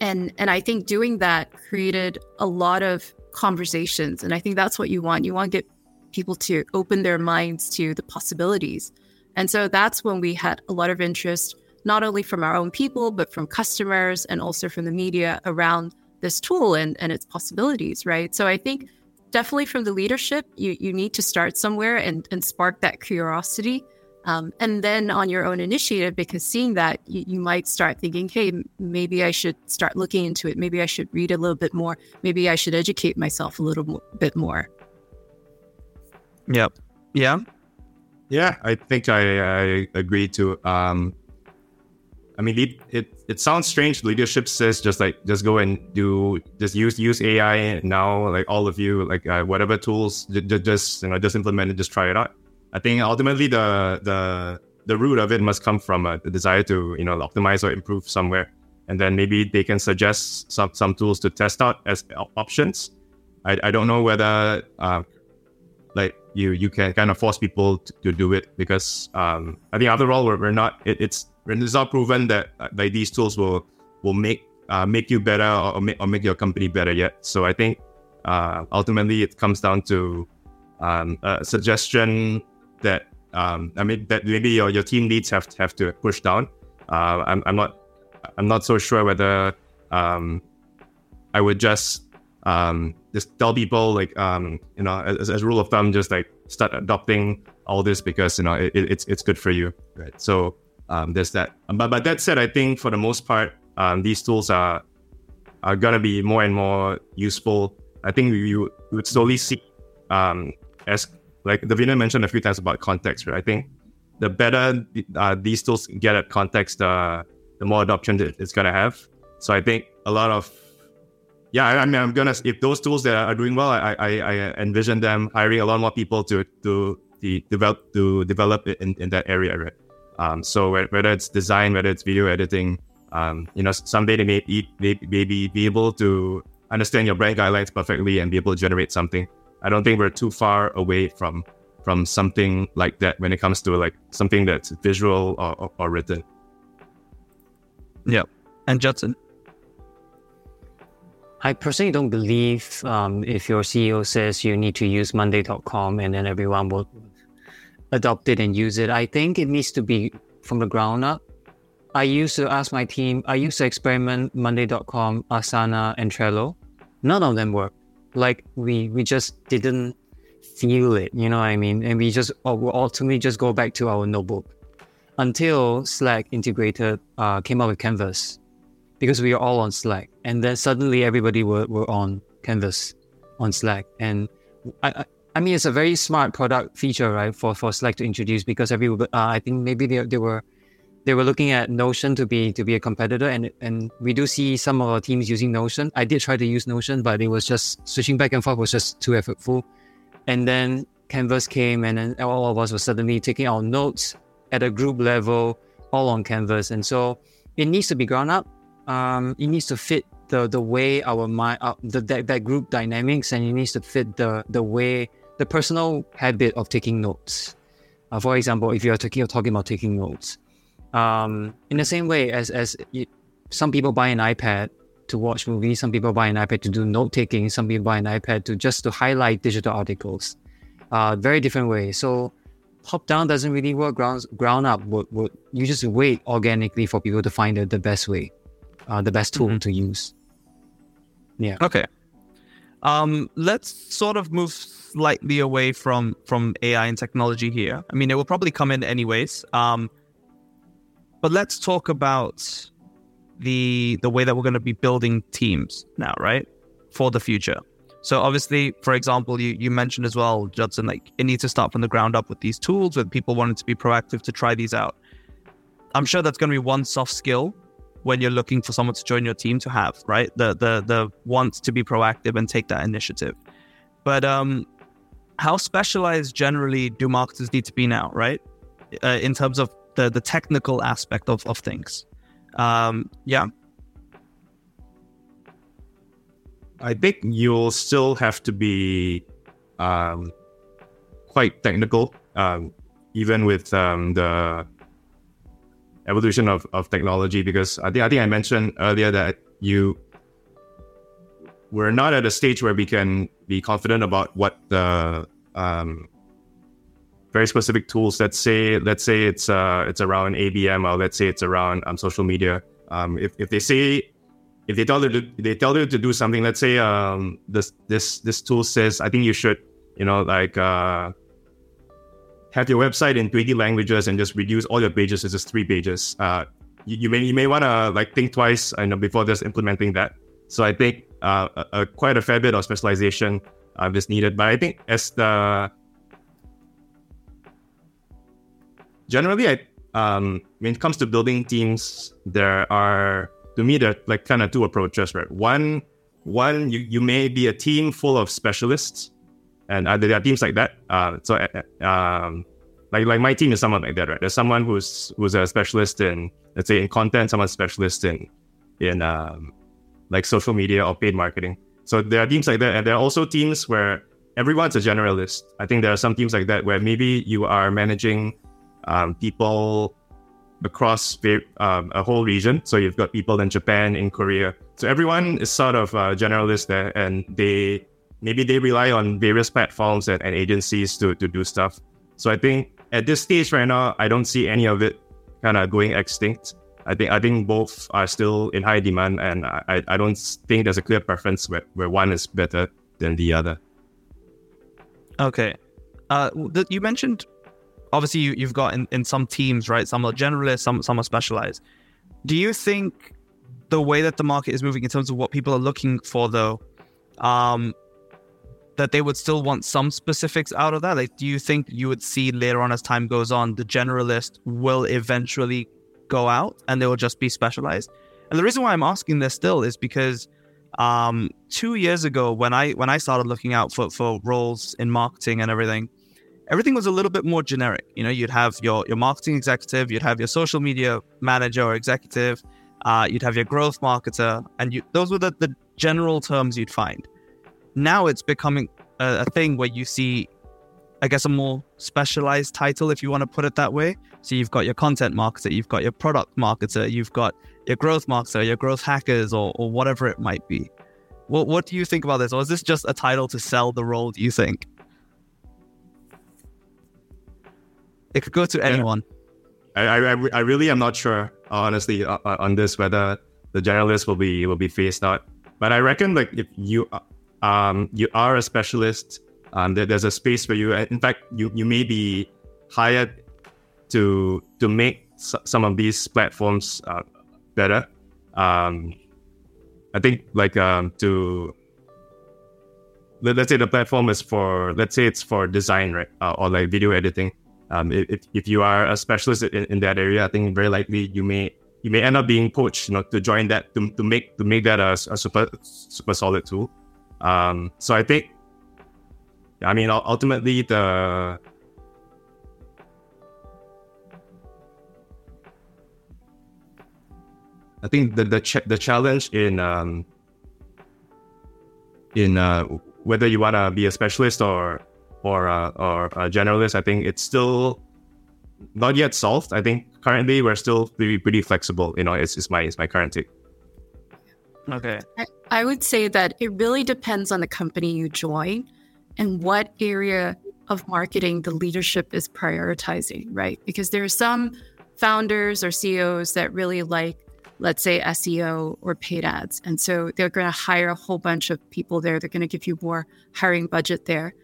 and and I think doing that created a lot of conversations, and I think that's what you want. You want to get people to open their minds to the possibilities. And so that's when we had a lot of interest, not only from our own people, but from customers and also from the media around this tool and, and its possibilities, right? So I think definitely from the leadership, you, you need to start somewhere and, and spark that curiosity. Um, and then on your own initiative, because seeing that, you, you might start thinking, hey, maybe I should start looking into it. Maybe I should read a little bit more. Maybe I should educate myself a little bit more. Yep. Yeah. Yeah, I think I, I agree too. Um, I mean, it, it it sounds strange. Leadership says just like just go and do just use use AI now. Like all of you, like uh, whatever tools, just, just you know just implement it, just try it out. I think ultimately the the the root of it must come from a desire to you know optimize or improve somewhere, and then maybe they can suggest some some tools to test out as options. I, I don't know whether uh, you you can kind of force people to, to do it because um, I think after all we're, we're not it, it's it's not proven that uh, like these tools will will make uh, make you better or, or, make, or make your company better yet. So I think uh, ultimately it comes down to um, a suggestion that um, I mean that maybe your, your team leads have have to push down. Uh, I'm, I'm not I'm not so sure whether um, I would just um, just tell people like um, you know as, as a rule of thumb just like start adopting all this because you know it, it's it's good for you. Right. So um, there's that. But but that said I think for the most part um, these tools are are gonna be more and more useful. I think we, we would slowly see um, as like Davinia mentioned a few times about context right? I think the better uh, these tools get at context uh, the more adoption it's gonna have. So I think a lot of yeah, I, mean, I'm gonna if those tools that are doing well, I, I, I envision them hiring a lot more people to to the develop to develop in, in that area, right? Um, so whether it's design, whether it's video editing, um, you know, someday they may, may maybe be able to understand your brand guidelines perfectly and be able to generate something. I don't think we're too far away from from something like that when it comes to like something that's visual or, or, or written. Yeah, and Judson. I personally don't believe um, if your CEO says you need to use Monday.com and then everyone will adopt it and use it. I think it needs to be from the ground up. I used to ask my team, I used to experiment Monday.com, Asana, and Trello. None of them worked. Like we we just didn't feel it, you know what I mean? And we just oh, ultimately just go back to our notebook until Slack integrated uh, came up with Canvas because we were all on Slack. And then suddenly everybody were, were on Canvas on Slack. And I, I, I mean, it's a very smart product feature, right, for, for Slack to introduce because every, uh, I think maybe they, they were they were looking at Notion to be to be a competitor, and and we do see some of our teams using Notion. I did try to use Notion, but it was just switching back and forth was just too effortful. And then Canvas came, and then all of us were suddenly taking our notes at a group level, all on Canvas, and so it needs to be ground up um, it needs to fit the the way our mind uh, the that, that group dynamics and it needs to fit the the way the personal habit of taking notes. Uh, for example if you're talking, you're talking about taking notes. Um, in the same way as as it, some people buy an ipad to watch movies some people buy an ipad to do note taking some people buy an ipad to just to highlight digital articles. Uh, very different way. So top down doesn't really work ground ground up would, would you just wait organically for people to find the, the best way uh, the best tool mm-hmm. to use. Yeah. Okay. Um, let's sort of move slightly away from from AI and technology here. I mean, it will probably come in anyways. Um, but let's talk about the the way that we're going to be building teams now, right, for the future. So obviously, for example, you you mentioned as well, Judson, like it needs to start from the ground up with these tools, with people wanting to be proactive to try these out. I'm sure that's going to be one soft skill when you're looking for someone to join your team to have, right? The the the want to be proactive and take that initiative. But um, how specialized generally do marketers need to be now, right? Uh, in terms of the the technical aspect of of things. Um, yeah. I think you'll still have to be um, quite technical, um, even with um, the evolution of, of technology because I think I think I mentioned earlier that you we're not at a stage where we can be confident about what the um, very specific tools. Let's say let's say it's uh, it's around ABM or let's say it's around um, social media. Um, if, if they say if they tell you to, they tell you to do something, let's say um, this this this tool says I think you should you know like uh, have your website in 20 languages and just reduce all your pages to just three pages. Uh, you, you may you may want to like think twice I know before just implementing that. So I think uh, a, a, quite a fair bit of specialization uh, is needed. But I think as the generally, I um, when it comes to building teams, there are to me there are like kind of two approaches, right? One one you, you may be a team full of specialists, and uh, there are teams like that. Uh, so uh, um, like like my team is someone like that, right? There's someone who's who's a specialist in let's say in content, someone specialist in in um, like social media or paid marketing. So there are teams like that, and there are also teams where everyone's a generalist. I think there are some teams like that where maybe you are managing um, people across um, a whole region. So you've got people in Japan, in Korea. So everyone is sort of a generalist there, and they maybe they rely on various platforms and, and agencies to, to do stuff. So I think at this stage right now, I don't see any of it kind of going extinct. I think I think both are still in high demand, and I, I don't think there's a clear preference where, where one is better than the other. Okay, uh, you mentioned obviously you, you've got in, in some teams right, some are generalists, some some are specialized. Do you think the way that the market is moving in terms of what people are looking for, though, um, that they would still want some specifics out of that? Like, do you think you would see later on as time goes on, the generalist will eventually go out and they will just be specialized? And the reason why I'm asking this still is because um, two years ago, when I when I started looking out for for roles in marketing and everything, everything was a little bit more generic. You know, you'd have your your marketing executive, you'd have your social media manager or executive, uh, you'd have your growth marketer, and you, those were the, the general terms you'd find now it's becoming a, a thing where you see I guess a more specialized title, if you want to put it that way. So you've got your content marketer, you've got your product marketer, you've got your growth marketer, your growth hackers, or, or whatever it might be. What what do you think about this? Or is this just a title to sell the role, do you think? It could go to anyone. I, I, I really am not sure, honestly, uh, uh, on this whether the generalist will be will be phased out. But I reckon like if you um, you are a specialist. Um, there, there's a space for you. In fact, you, you may be hired to to make s- some of these platforms uh, better. Um, I think like um, to let, us say the platform is for let's say it's for design, right, uh, or like video editing. Um, if, if you are a specialist in, in that area, I think very likely you may you may end up being poached, you know, to join that to, to make to make that a, a super super solid tool. Um, so I think, I mean, ultimately the I think the the, ch- the challenge in um, in uh, whether you want to be a specialist or or uh, or a generalist, I think it's still not yet solved. I think currently we're still pretty pretty flexible. You know, it's, it's my it's my current take. Okay. I, would say that it really depends on the company you join and what area of marketing the leadership is prioritizing, right? Because there are some founders or CEOs that really like, let's say, SEO or paid ads. And so they're going to hire a whole bunch of people there. They're going to give you more hiring budget there.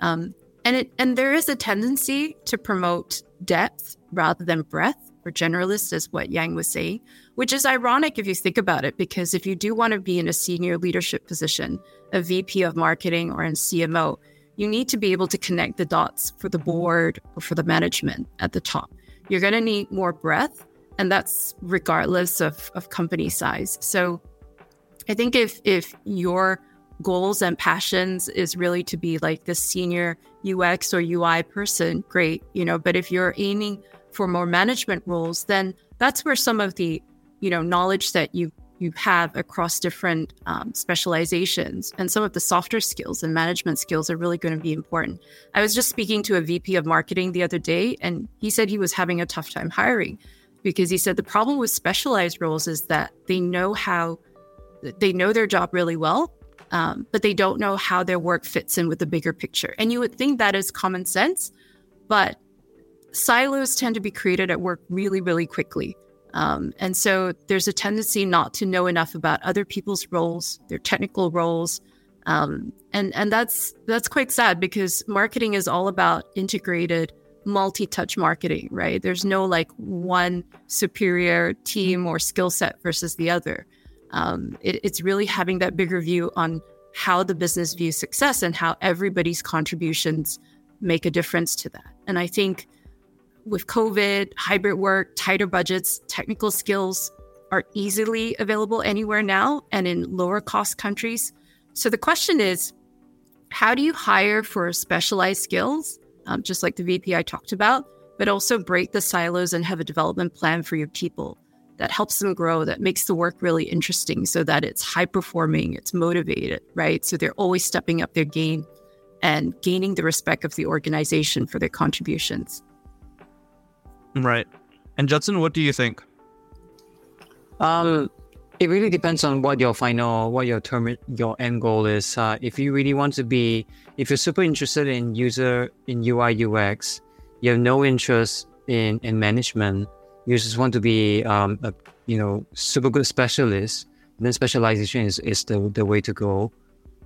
Um, and it and there is a tendency to promote depth rather than breadth or generalist, as what Yang was saying, which is ironic if you think about it, because if you do want to be in a senior leadership position, a VP of marketing or in CMO, you need to be able to connect the dots for the board or for the management at the top. You're going to need more breadth, and that's regardless of, of company size. So I think if if your goals and passions is really to be like the senior UX or UI person, great, you know, but if you're aiming for more management roles, then that's where some of the you know knowledge that you you have across different um, specializations and some of the softer skills and management skills are really going to be important. I was just speaking to a VP of marketing the other day, and he said he was having a tough time hiring because he said the problem with specialized roles is that they know how they know their job really well, um, but they don't know how their work fits in with the bigger picture. And you would think that is common sense, but silos tend to be created at work really, really quickly. Um, and so there's a tendency not to know enough about other people's roles, their technical roles, um, and and that's that's quite sad because marketing is all about integrated, multi-touch marketing, right? There's no like one superior team or skill set versus the other. Um, it, it's really having that bigger view on how the business views success and how everybody's contributions make a difference to that. And I think with COVID, hybrid work, tighter budgets, technical skills are easily available anywhere now and in lower cost countries. So the question is how do you hire for specialized skills, um, just like the VP I talked about, but also break the silos and have a development plan for your people that helps them grow, that makes the work really interesting so that it's high performing, it's motivated, right? So they're always stepping up their game and gaining the respect of the organization for their contributions. Right. And Judson, what do you think? Um, it really depends on what your final, what your term, your end goal is. Uh, if you really want to be, if you're super interested in user in UI UX, you have no interest in in management. You just want to be, um, a you know, super good specialist. Then specialization is, is the the way to go.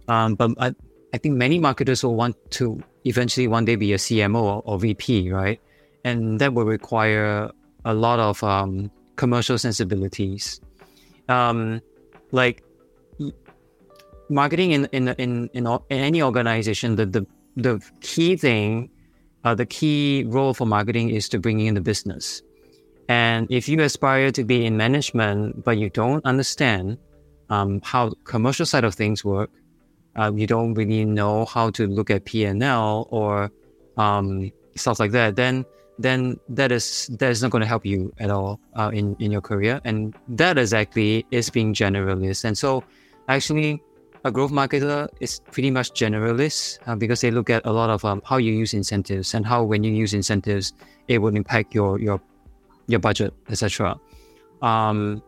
Um, but I, I think many marketers will want to eventually one day be a CMO or, or VP, right? And that will require a lot of um, commercial sensibilities. Um, like marketing in in in in, in any organization, the the the key thing, uh, the key role for marketing is to bring in the business. And if you aspire to be in management, but you don't understand um, how commercial side of things work, uh, you don't really know how to look at P and L or um, stuff like that, then then that is that is not going to help you at all uh, in in your career. And that exactly is being generalist. And so actually a growth marketer is pretty much generalist uh, because they look at a lot of um, how you use incentives and how when you use incentives it will impact your your your budget etc um,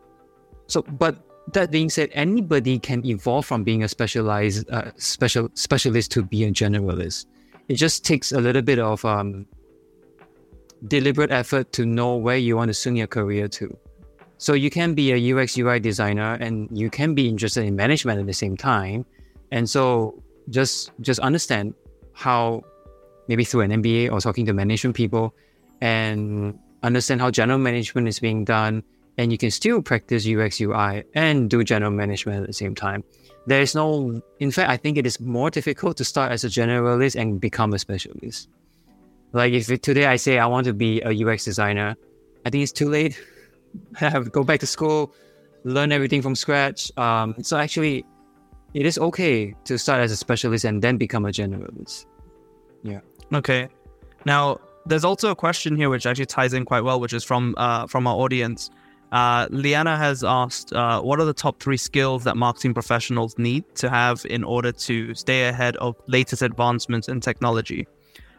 so but that being said anybody can evolve from being a specialized uh, special specialist to be a generalist. It just takes a little bit of um, deliberate effort to know where you want to swing your career to. So you can be a UX UI designer and you can be interested in management at the same time. And so just just understand how maybe through an MBA or talking to management people and understand how general management is being done and you can still practice UX UI and do general management at the same time. There is no in fact I think it is more difficult to start as a generalist and become a specialist. Like if today I say I want to be a UX designer, I think it's too late. I go back to school, learn everything from scratch. Um, so actually, it is okay to start as a specialist and then become a generalist. Yeah. Okay. Now, there's also a question here which actually ties in quite well, which is from uh, from our audience. Uh, Liana has asked, uh, what are the top three skills that marketing professionals need to have in order to stay ahead of latest advancements in technology?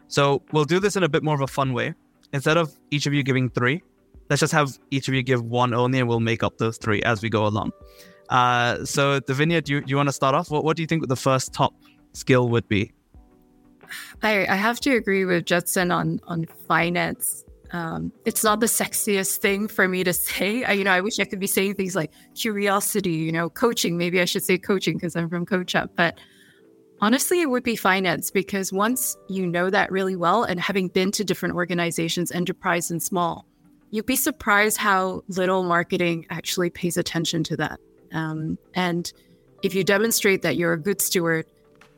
So we'll do this in a bit more of a fun way. Instead of each of you giving three, let's just have each of you give one only, and we'll make up those three as we go along. Uh, so, Davinia, do you, you want to start off? What, what do you think the first top skill would be? I, I have to agree with Judson on on finance. Um, it's not the sexiest thing for me to say. I, you know, I wish I could be saying things like curiosity, you know, coaching. Maybe I should say coaching because I'm from CoachHub. But Honestly, it would be finance because once you know that really well, and having been to different organizations, enterprise and small, you'd be surprised how little marketing actually pays attention to that. Um, and if you demonstrate that you're a good steward,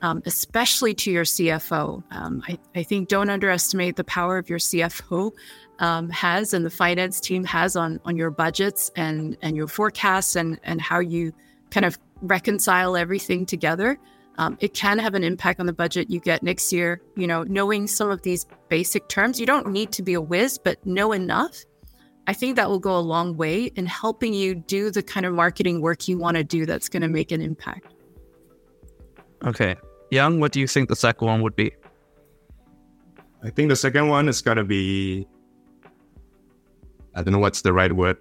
um, especially to your CFO, um, I, I, think don't underestimate the power of your CFO um, has and the finance team has on on your budgets and and your forecasts and and how you kind of reconcile everything together um, it can have an impact on the budget you get next year. You know, knowing some of these basic terms, you don't need to be a whiz, but know enough. I think that will go a long way in helping you do the kind of marketing work you want to do that's going to make an impact. Okay. Yang, what do you think the second one would be? I think the second one is going to be, I don't know what's the right word.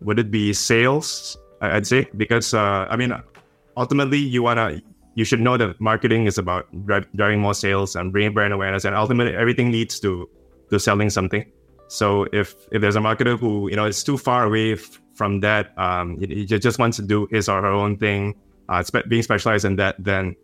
Would it be sales? I'd say, because, uh, I mean, ultimately you want to you should know that marketing is about driving more sales and bringing brand awareness, and ultimately everything leads to to selling something. So if if there's a marketer who you know is too far away f- from that, um, he, he, just wants to do his or her own thing, uh, spe- being specialized in that, then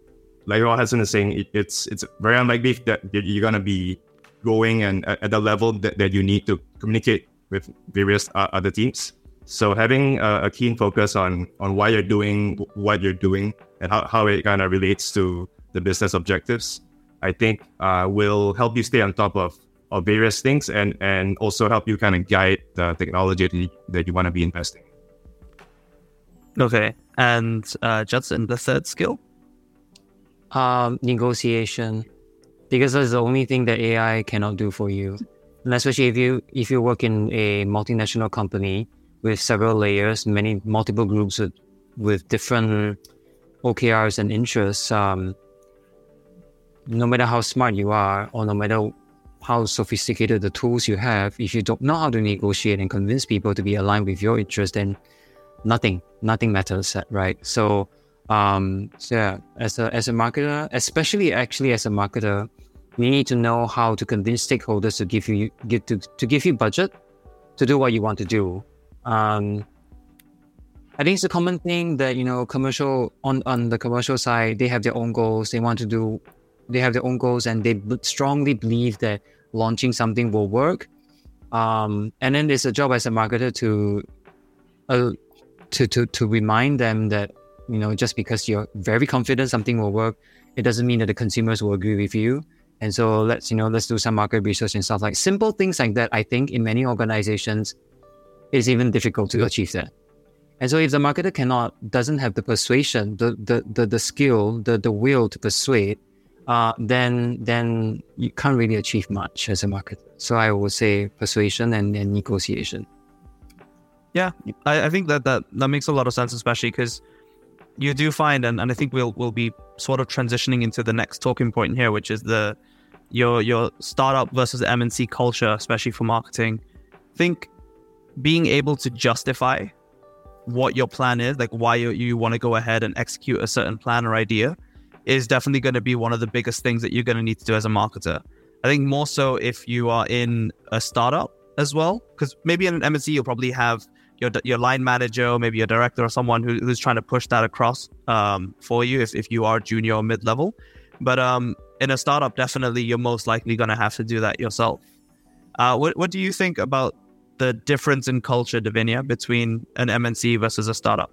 like Rob Judson is saying, it, it's it's very unlikely that you're gonna be going and at the level that, that you need to communicate with various uh, other teams. So having a, a, keen focus on on why you're doing what you're doing and how, how it kind of relates to the business objectives, I think uh, will help you stay on top of, of various things and and also help you kind of guide the technology that you, want to be investing. Okay, and uh, Judson, the third skill, um, negotiation, because that's the only thing that AI cannot do for you. And especially if you if you work in a multinational company with several layers, many multiple groups with, with different OKRs and interests, um, no matter how smart you are, or no matter how sophisticated the tools you have, if you don't know how to negotiate and convince people to be aligned with your interests, then nothing, nothing matters, right? So, um, so yeah, as a as a marketer, especially actually as a marketer, we need to know how to convince stakeholders to give you give to, to give you budget to do what you want to do um, I think it's a common thing that you know commercial on on the commercial side they have their own goals. They want to do, they have their own goals, and they strongly believe that launching something will work. Um, and then it's a job as a marketer to, uh, to to to remind them that you know just because you're very confident something will work, it doesn't mean that the consumers will agree with you. And so let's you know let's do some market research and stuff like simple things like that. I think in many organizations it's even difficult to achieve that. And so if the marketer cannot, doesn't have the persuasion, the the the, the skill, the, the will to persuade, uh, then then you can't really achieve much as a marketer. So I would say persuasion and, and negotiation. Yeah, I, I think that, that that makes a lot of sense, especially because you do find, and, and I think we'll we'll be sort of transitioning into the next talking point here, which is the your your startup versus MNC culture, especially for marketing. I think being able to justify what your plan is, like why you, you want to go ahead and execute a certain plan or idea, is definitely going to be one of the biggest things that you're going to need to do as a marketer. I think more so if you are in a startup as well, because maybe in an MNC you'll probably have your your line manager, or maybe your director or someone who, who's trying to push that across um, for you if, if you are junior or mid level. But um, in a startup, definitely you're most likely going to have to do that yourself. Uh, what what do you think about the difference in culture, Davinia, between an MNC versus a startup?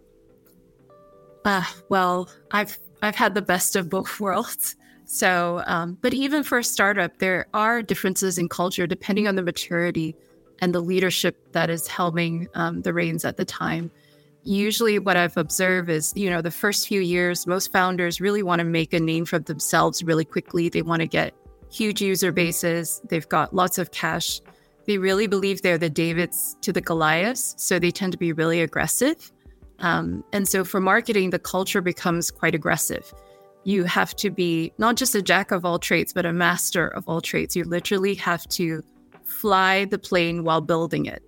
Uh, well, I've I've had the best of both worlds. So, um, but even for a startup, there are differences in culture depending on the maturity and the leadership that is helming um, the reins at the time. Usually, what I've observed is, you know, the first few years, most founders really want to make a name for themselves really quickly. They want to get huge user bases. They've got lots of cash they really believe they're the Davids to the Goliaths, so they tend to be really aggressive. Um, and so for marketing, the culture becomes quite aggressive. You have to be not just a jack of all trades, but a master of all trades. You literally have to fly the plane while building it.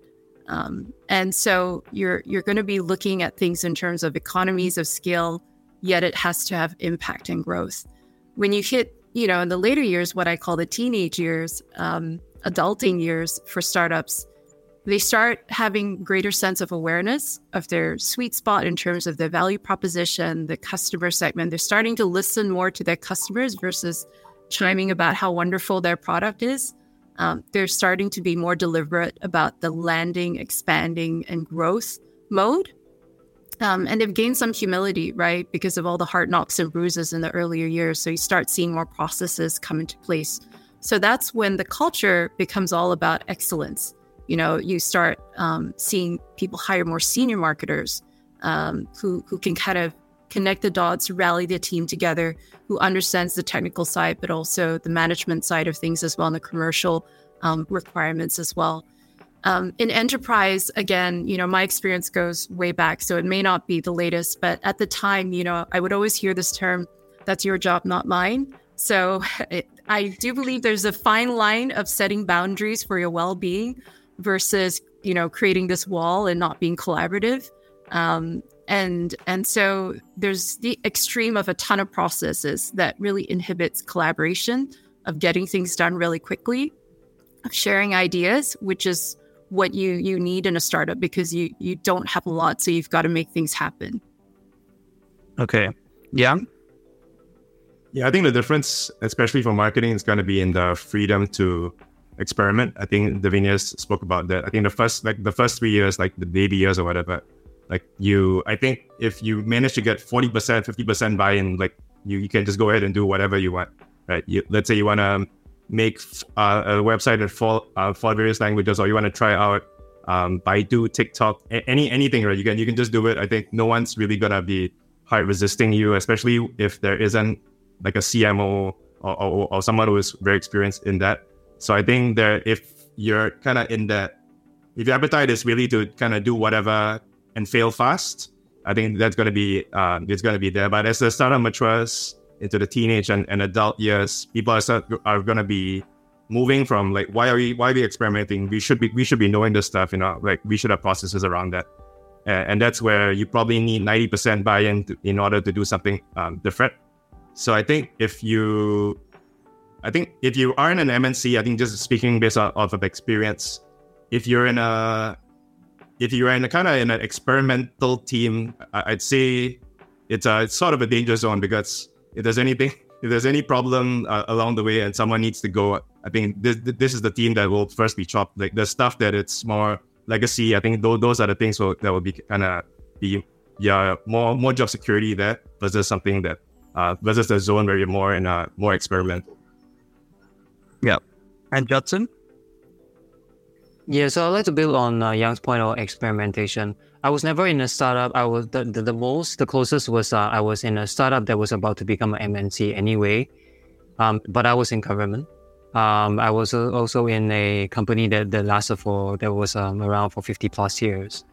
Um, and so you're you're going to be looking at things in terms of economies of scale, yet it has to have impact and growth. When you hit, you know, in the later years, what I call the teenage years, um, adulting years for startups, they start having greater sense of awareness of their sweet spot in terms of the value proposition, the customer segment. They're starting to listen more to their customers versus chiming about how wonderful their product is. Um, they're starting to be more deliberate about the landing, expanding, and growth mode. Um, and they've gained some humility, right? Because of all the hard knocks and bruises in the earlier years. So you start seeing more processes come into place so that's when the culture becomes all about excellence. You know, you start um, seeing people hire more senior marketers um, who who can kind of connect the dots, rally the team together, who understands the technical side, but also the management side of things as well, and the commercial um, requirements as well. Um, in enterprise, again, you know, my experience goes way back, so it may not be the latest, but at the time, you know, I would always hear this term, "That's your job, not mine." So it, I do believe there's a fine line of setting boundaries for your well-being versus, you know, creating this wall and not being collaborative. Um, and and so there's the extreme of a ton of processes that really inhibits collaboration of getting things done really quickly of sharing ideas which is what you you need in a startup because you you don't have a lot so you've got to make things happen. Okay. Yeah yeah i think the difference especially for marketing is going to be in the freedom to experiment. I think Davinia's spoke about that. I think the first like the first three years like the baby years or whatever like you i think if you manage to get 40% 50% buy-in like you, you can just go ahead and do whatever you want right? You, let's say you want to make uh, a website in four, uh, four various languages or you want to try out um, baidu tiktok any anything right? You can you can just do it. I think no one's really gonna be hard resisting you especially if there isn't like a cmo or, or, or someone who is very experienced in that so i think that if you're kind of in that if your appetite is really to kind of do whatever and fail fast, I think that's going to be uh, it's going to be there. But as the startup matures into the teenage and, and adult years, people are are going to be moving from like why are we why are we experimenting? We should be we should be knowing this stuff, you know, like we should have processes around that. And, that's where you probably need 90% buy-in to, in order to do something um, different. So I think if you, I think if you are in an MNC, I think just speaking based off of experience, if you're in a if you're in a kind of in an experimental team, I'd say it's a it's sort of a danger zone because if there's anything, if there's any problem uh, along the way and someone needs to go, I think this this is the team that will first be chopped. Like the stuff that it's more legacy, I think those, those are the things will, that will be kind of be yeah more more job security there versus something that uh, versus the zone where you're more in a more experimental. Yeah, and Judson. Yeah, so I'd like to build on uh, Yang's point of experimentation. I was never in a startup. I was the, the, the most, the closest was uh, I was in a startup that was about to become an MNC anyway. Um, but I was in government. Um, I was also in a company that, that lasted for, that was um, around for 50 plus years.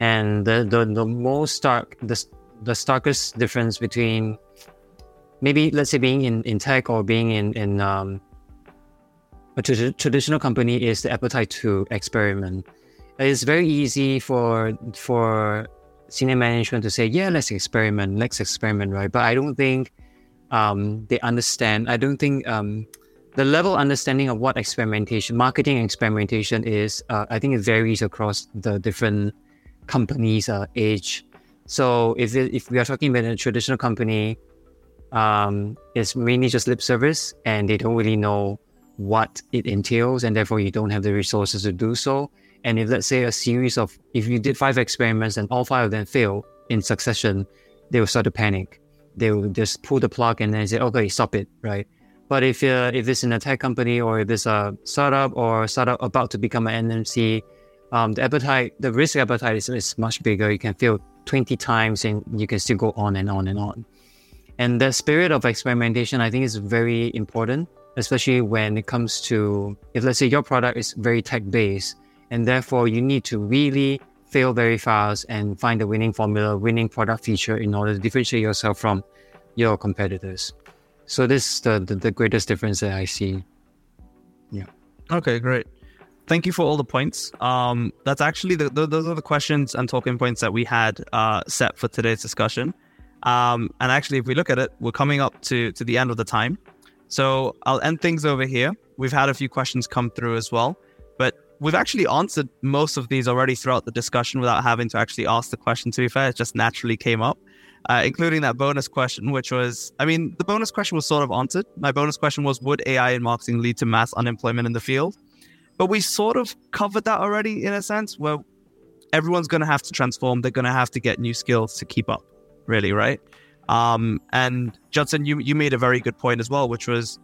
And the, the, the most stark, the, the starkest difference between maybe, let's say, being in, in tech or being in, in um, a tra- traditional company is the appetite to experiment. It's very easy for for senior management to say, "Yeah, let's experiment, let's experiment," right? But I don't think um, they understand. I don't think um, the level understanding of what experimentation, marketing experimentation is. Uh, I think it varies across the different companies' uh, age. So if it, if we are talking about a traditional company, um, it's mainly just lip service, and they don't really know what it entails, and therefore you don't have the resources to do so. And if let's say a series of, if you did five experiments and all five of them fail in succession, they will start to panic. They will just pull the plug and then say, okay, stop it, right? But if uh, if it's in a tech company or if it's a startup or a startup about to become an NMC, um, the appetite, the risk appetite is, is much bigger. You can fail 20 times and you can still go on and on and on. And the spirit of experimentation, I think, is very important especially when it comes to if let's say your product is very tech based and therefore you need to really fail very fast and find the winning formula winning product feature in order to differentiate yourself from your competitors. So this is the, the, the greatest difference that i see. Yeah. Okay great. Thank you for all the points. Um, that's actually the, the, those are the questions and talking points that we had uh, set for today's discussion um, and actually if we look at it we're coming up to to the end of the time so I'll end things over here. We've had a few questions come through as well, but we've actually answered most of these already throughout the discussion without having to actually ask the question. To be fair, it just naturally came up, uh, including that bonus question, which was, I mean, the bonus question was sort of answered. My bonus question was, would AI in marketing lead to mass unemployment in the field? But we sort of covered that already in a sense where everyone's going to have to transform. They're going to have to get new skills to keep up, really, right? Um, and Judson, you you made a very good point as well, which was,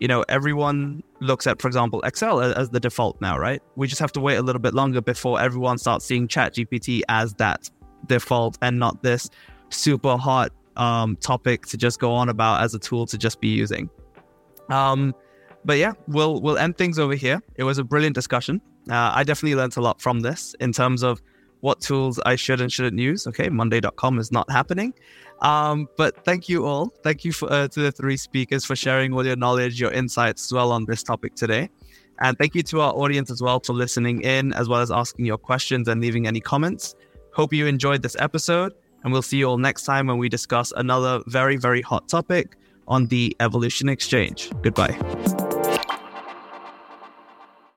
you know, everyone looks at, for example, Excel as, the default now, right? We just have to wait a little bit longer before everyone starts seeing ChatGPT as that default and not this super hot um, topic to just go on about as a tool to just be using. Um, but yeah, we'll we'll end things over here. It was a brilliant discussion. Uh, I definitely learned a lot from this in terms of what tools I should and shouldn't use. Okay, Monday.com is not happening. Um, but thank you all. Thank you for, uh, to the three speakers for sharing all your knowledge, your insights as well on this topic today. And thank you to our audience as well for listening in, as well as asking your questions and leaving any comments. Hope you enjoyed this episode. And we'll see you all next time when we discuss another very, very hot topic on the Evolution Exchange. Goodbye.